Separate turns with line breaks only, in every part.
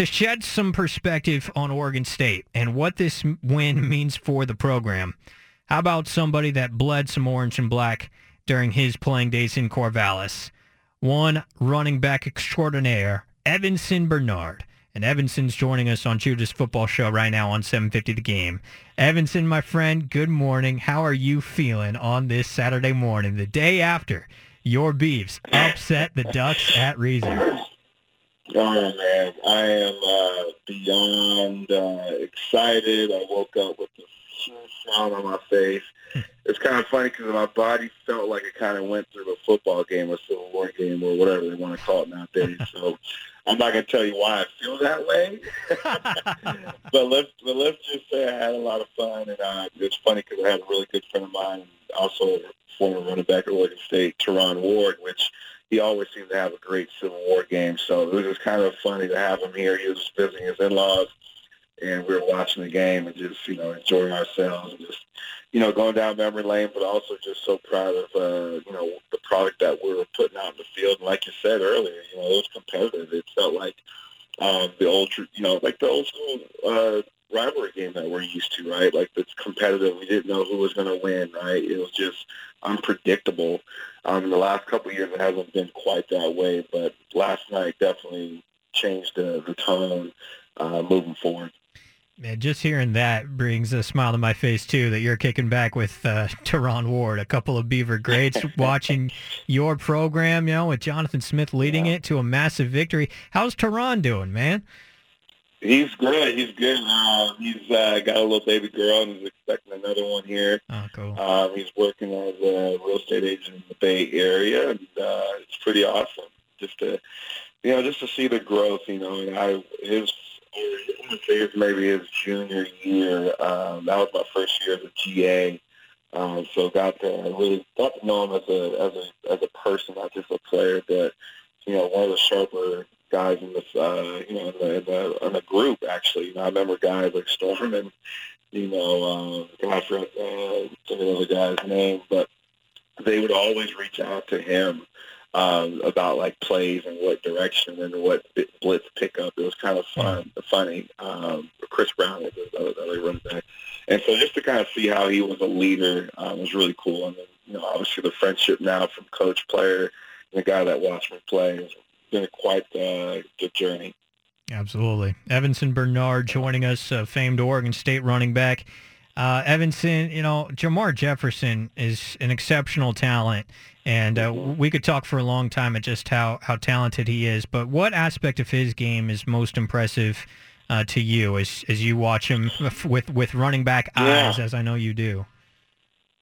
to shed some perspective on Oregon State and what this win means for the program, how about somebody that bled some orange and black during his playing days in Corvallis? One running back extraordinaire, Yvenson Bernard. And Yvenson's joining us on Judas Football Show right now on 750 The Game. Yvenson, my friend, good morning. How are you feeling on this Saturday morning, the day after your Beavs upset the Ducks at Reser?
Oh man, I am uh, beyond uh, excited. I woke up with a huge smile on my face. it's kind of funny because my body felt like it kind of went through a football game, a Civil War game, or whatever they want to call it nowadays. so I'm not going to tell you why I feel that way, but let's but let's just say I had a lot of fun, and uh, it's funny because I had a really good friend of mine, also former running back at Oregon State, Terron Ward, which he always seemed to have a great Civil War game. So it was just kind of funny to have him here. He was visiting his in-laws, and we were watching the game and just, you know, enjoying ourselves and just, you know, going down memory lane, but also just so proud of, uh, you know, the product that we were putting out in the field. And like you said earlier, you know, it was competitive. It felt like um, the old, you know, like the old school uh, rivalry game that we're used to, right? Like it's competitive. We didn't know who was going to win, right? It was just unpredictable. Um, the last couple of years, it hasn't been quite that way, but last night definitely changed the, the tone uh, moving forward.
Man, just hearing that brings a smile to my face too. That you're kicking back with uh, Terron Ward, a couple of Beaver greats, watching your program, you know, with Jonathan Smith leading yeah. it to a massive victory. How's Terron doing, man?
He's good. He's good. Uh, he's uh, got a little baby girl and he's expecting another one here.
Oh, cool.
Um, he's working as a real estate agent in the Bay Area, and uh, it's pretty awesome just to, you know, just to see the growth. You know, and I his, I want to say it's maybe his junior year. Um, that was my first year as a GA. Um, so got to really got to know him as a as a as a person, not just a player, but you know, one of the sharper guys in this, uh, you know, in the, in the in the group. Actually, you know, I remember guys like Storm and you know, uh, I forgot uh, some of the other guy's name, but they would always reach out to him um, about like plays and what direction and what blitz pickup. It was kind of fun, funny. Um, Chris Brown was the other running back, and so just to kind of see how he was a leader um, was really cool. And then, you know, obviously the friendship now from coach, player, and the guy that watched me play been a quite a good journey.
Absolutely. Yvenson Bernard joining us, uh, famed Oregon State running back. Uh, Yvenson, you know, Jermar Jefferson is an exceptional talent, and uh, we could talk for a long time at just how, how talented he is. But what aspect of his game is most impressive uh, to you as as you watch him with with running back eyes, yeah. as I know you do?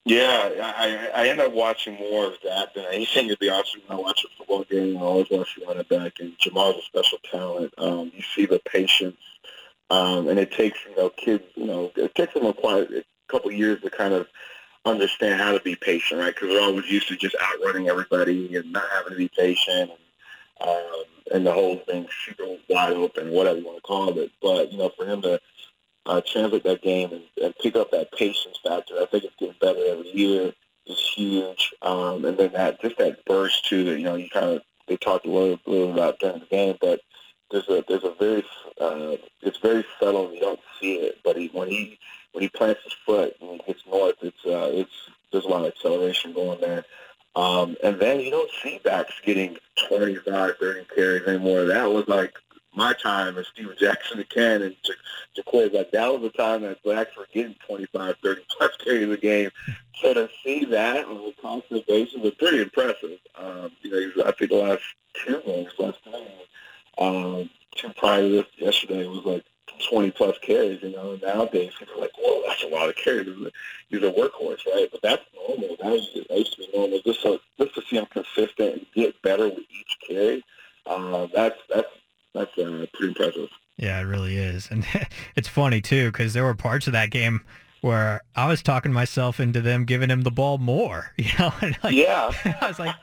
Yeah, I, I end up watching more of that than anything. To be honest, when I watch a football game, I always watch the running back, and Jermar's a special talent. Um, you see the patience, um, and it takes you know kids. You know, it takes them a quite a couple years to kind of understand how to be patient, right? Because they're always used to just outrunning everybody and not having to be patient, and, um, and the whole thing super wide open, whatever you want to call it. But you know, for him to uh, translate that game and, and pick up that patience factor. I think it's getting better every year. It's huge, um, and then that just that burst too. That you know you kind of they talked a little, little about during the game, but there's a there's a very uh, it's very subtle and you don't see it. But he, when he when he plants his foot and he hits north, it's uh, it's there's a lot of acceleration going there. Um, and then you don't see backs getting 25, 30 carries anymore. That was like my time and Steven Jackson again and Jacquizz, like that was the time that blacks were getting 25, 30 plus carries a game. So to see that on a constant basis was pretty impressive. Um, you know, I think the last two games, last three, um, two prior to this yesterday was like 20 plus carries, you know, nowadays people are like, whoa, that's a lot of carries. He's a workhorse, right? But that's normal. That to, that used to be normal. Just so, just to see him consistent and get better with each carry, uh, that's, that's that's uh, pretty impressive.
Yeah, it really is, and it's funny too because there were parts of that game where I was talking myself into them giving him the ball more. You know,
like, yeah,
I was like,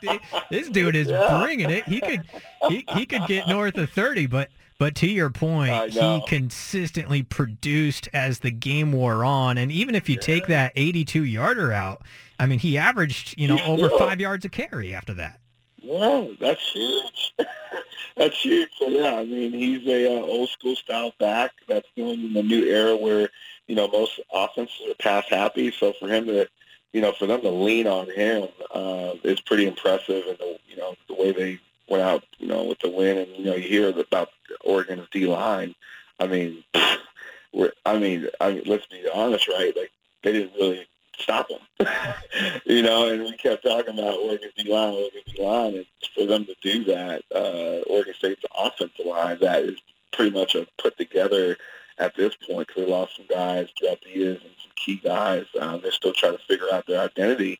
this dude is yeah. bringing it. He could he he could get north of thirty, but. But to your point, he consistently produced as the game wore on. And even if you yeah. take that 82 yarder out, I mean, he averaged, you know, over five yards a carry after that.
Yeah, that's huge. that's huge. So yeah, I mean, he's a uh, old school style back that's doing in the new era where you know most offenses are pass happy. So for him to, you know, for them to lean on him uh, is pretty impressive, and the you know the way they went out, you know, with the win, and you know you hear about Oregon's D line. I mean, we're, I mean, I mean, let's be honest, right? Like they didn't really stop them, you know. And we kept talking about Oregon D line, Oregon D line, and for them to do that, uh, Oregon State's offensive line that is pretty much a put together at this point because they lost some guys throughout the years and some key guys. Um, they're still trying to figure out their identity.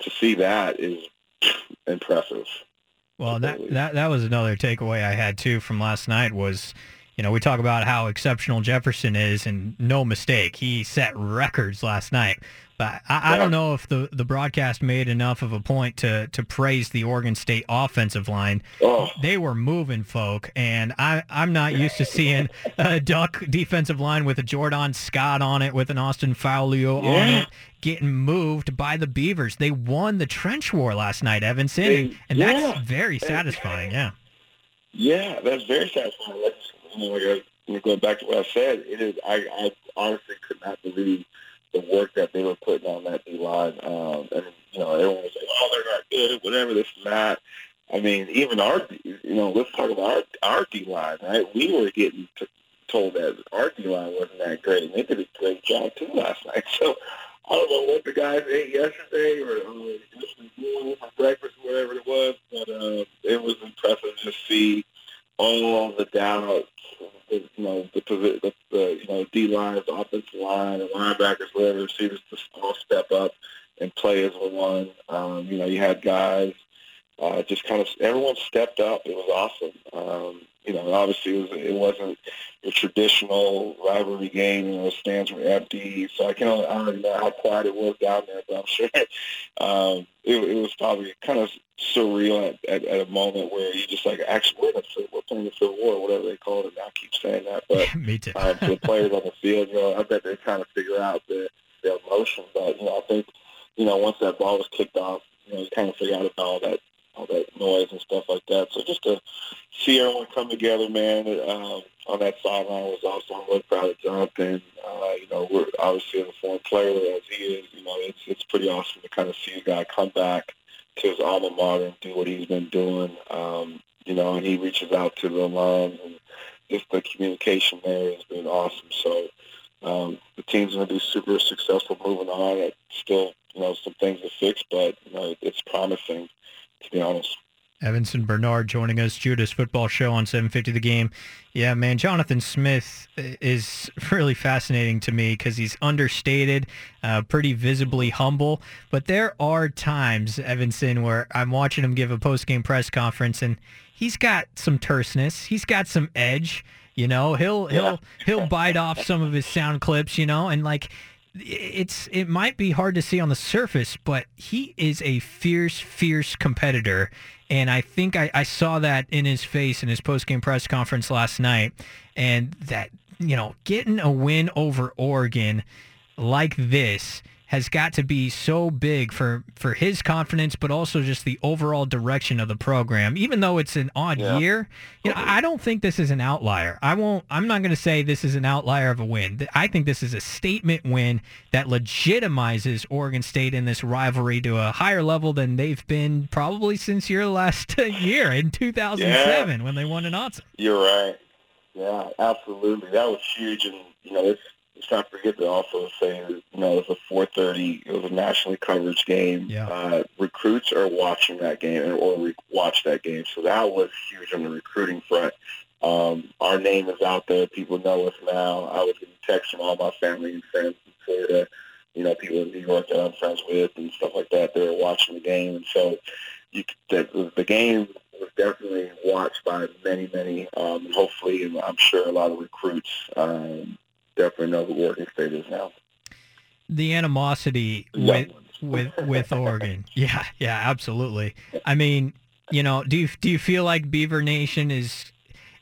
To see that is impressive.
Well, that, that that was another takeaway I had too from last night was, you know, we talk about how exceptional Jefferson is, and no mistake, he set records last night. But I, I, don't know if the, the broadcast made enough of a point to, to praise the Oregon State offensive line. Oh. They were moving folk, and I, I'm not used to seeing a Duck defensive line with a Jordan Scott on it, with an Austin Faoliu yeah. on it, getting moved by the Beavers. They won the trench war last night, Yvenson, and, and yeah. that's very satisfying. Yeah.
Yeah, that's very satisfying. That's, you know, going back to what I said, it is. I, I honestly could not believe – the work that they were putting on that D line. Um, and you know, everyone was like, "Oh, they're not good," whatever this and that. I mean, even our, you know, let's talk about our our D line, right? We were getting t- told that our D line wasn't that great, and they did a great job too last night. So I don't know what the guys ate yesterday or uh, yesterday for breakfast, whatever it was, but uh, it was impressive to see all the down you know, the, the, the you know, D lines, the offensive line, the linebackers, whatever, receivers to all step up and play as one. Um, you know, you had guys uh, just kind of everyone stepped up. It was awesome. Um, you know, obviously it, was, it wasn't a traditional rivalry game. You know, the stands were empty, so I can only, I don't know how quiet it was down there, but I'm sure um, it, it was probably kind of surreal at, at, at a moment where you just like actually we're, in a, we're playing the Civil War, whatever they call it. And I keep saying that, but
me too.
um, for the players on the field, you know, I bet they're trying to figure out the the emotion. But you know, I think you know once that ball was kicked off, you know, you kind of figure out about all that all that noise and stuff like that. So just to see everyone come together, man, um, on that sideline was awesome. I'm really proud of Jonathan. Uh, you know, we're obviously a former player as he is. You know, it's it's pretty awesome to kind of see a guy come back to his alma mater and do what he's been doing. Um, you know, and he reaches out to the alums and just the communication there has been awesome. So um, the team's going to be super successful moving on. It's still, you know, some things to fix, but you know, it's promising to be honest.
Yvenson Bernard joining us, Judas Football Show on 750 The Game. Yeah, man, Jonathan Smith is really fascinating to me because he's understated, uh, pretty visibly humble. But there are times, Yvenson, where I'm watching him give a post-game press conference and he's got some terseness. He's got some edge. You know, he'll he'll he'll bite off some of his sound clips. You know, and like it's it might be hard to see on the surface, but he is a fierce, fierce competitor, and I think I, I saw that in his face in his post game press conference last night, and that you know getting a win over Oregon like this has got to be so big for, for his confidence, but also just the overall direction of the program. Even though it's an odd yeah. year, you know, I don't think this is an outlier. I won't. I'm not going to say this is an outlier of a win. I think this is a statement win that legitimizes Oregon State in this rivalry to a higher level than they've been probably since your last year in 2007 yeah. when they won in Autzen.
You're right. Yeah, absolutely. That was huge, and you know, it's let's not forget to also say that, you know, it was a 4.30, it was a nationally coverage game.
Yeah.
Uh, recruits are watching that game or re- watch that game. So that was huge on the recruiting front. Um, our name is out there. People know us now. I was getting texts from all my family and friends in Florida, you know, people in New York that I'm friends with and stuff like that. They were watching the game. And so you, the, the game was definitely watched by many, many, um, hopefully, and I'm sure a lot of recruits um, definitely know who Oregon State is now.
The animosity with with with Oregon, yeah, yeah, absolutely. I mean, you know, do you do you feel like Beaver Nation is?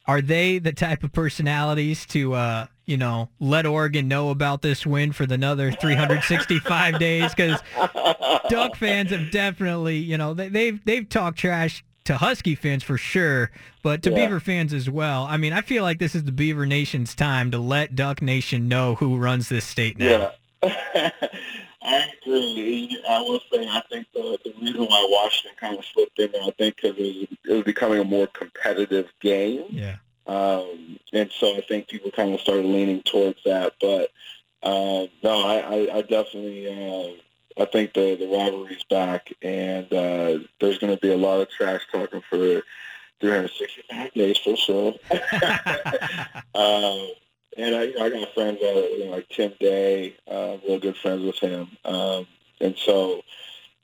Are they the type of personalities to, uh, you know, let Oregon know about this win for another 365 days? Because Duck fans have definitely, you know, they, they've they've talked trash to Husky fans for sure, but to
Yeah.
Beaver fans as well. I mean, I feel like this is the Beaver Nation's time to let Duck Nation know who runs this state now.
Yeah. I agree. I will say I think the, the reason why Washington kind of slipped in there, I think because it was, it was becoming a more competitive game.
Yeah.
Um, and so I think people kind of started leaning towards that. But uh, no, I, I, I definitely uh, I think the the rivalry's back, and uh, there's going to be a lot of trash talking for 365 days for sure. um, and I, I got friends uh, you know, like Tim Day, uh, real good friends with him, um, and so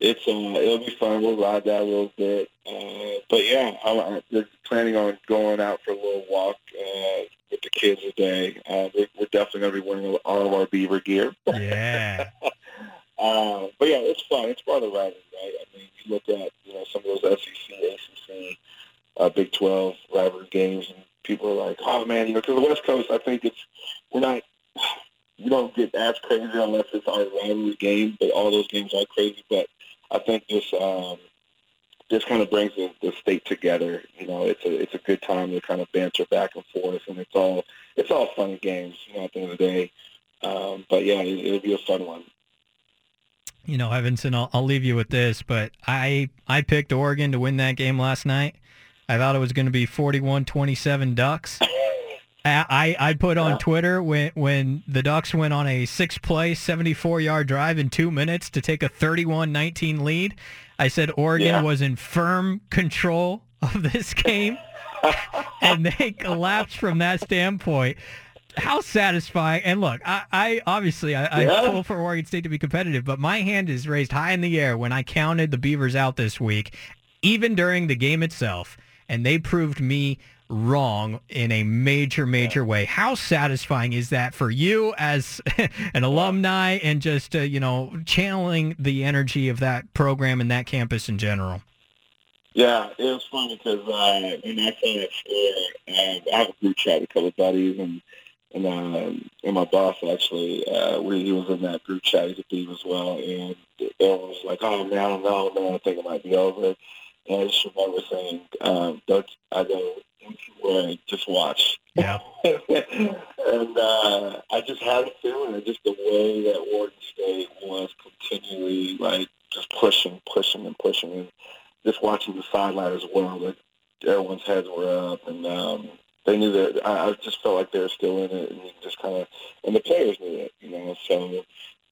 it's uh, it'll be fun. We'll ride that a little bit, uh, but yeah, I'm, I'm planning on going out for a little walk uh, with the kids today. Uh, we're, we're definitely going to be wearing all of our Beaver gear.
yeah.
Uh, but yeah, it's fun. It's part of rivalry, right? I mean, you look at you know some of those SEC, ACC, uh, Big 12 rivalry games, and people are like, "Oh man, you know," because the West Coast, I think it's we're not. You don't get as crazy unless it's our rivalry game, but all those games are crazy. But I think this um, this kind of brings the, the state together. You know, it's a it's a good time to kind of banter back and forth, and it's all it's all fun games. You know, at the end of the day. Um, but yeah, it, it'll be a fun one.
You know, Yvenson, I'll, I'll leave you with this, but I I picked Oregon to win that game last night. I thought it was going to be 41-27 Ducks. I, I put on Twitter when when the Ducks went on a six-play, 74-yard drive in two minutes to take a 31-19 lead. I said Oregon
Yeah.
was in firm control of this game, and they collapsed from that standpoint. How satisfying! And look, I, I obviously I, I
Yeah.
pull for Oregon State to be competitive, but my hand is raised high in the air when I counted the Beavers out this week, even during the game itself, and they proved me wrong in a major, major way. How satisfying is that for you as an alumni and just uh, you know channeling the energy of that program and that campus in general?
Yeah, it was funny because uh, when I saw that score, uh, I have a group chat with a couple of buddies, and and um, and my boss actually, uh, we, he was in that group chat. He's a Beaver as well, and everyone was like, "Oh man, I don't know, man. I think it might be over." And I just remember saying, um, "Don't I go? Don't you worry, just watch."
Yeah.
and uh, I just had a feeling that just the way that Oregon State was continually like just pushing, pushing, and pushing, and just watching the sideline as well, that everyone's heads were up, and um, they knew that. I, I just felt like they were still in it, and you just kind of, and the players knew it, you know. So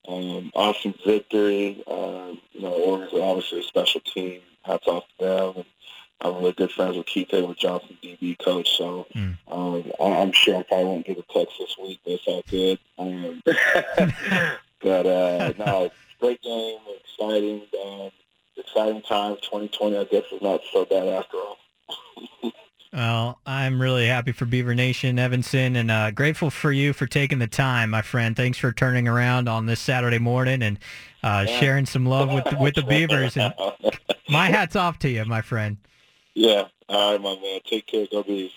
um, awesome victory. Um, you know, Oregon's obviously a special team. Hats off to them. And I'm really good friends with Keith Taylor Johnson, DB coach. So
Mm.
um, I- I'm sure I probably won't get a text this week, but it's all good. Um, but uh, no, great game, exciting, um, exciting time. 2020, I guess, is not so bad after all.
Well, I'm really happy for Beaver Nation, Yvenson, and uh, grateful for you for taking the time, my friend. Thanks for turning around on this Saturday morning and uh,
Yeah.
sharing some love with the, with the Beavers. And my hat's off to you, my friend.
yeah. All right, my man. Take care. Go Bees.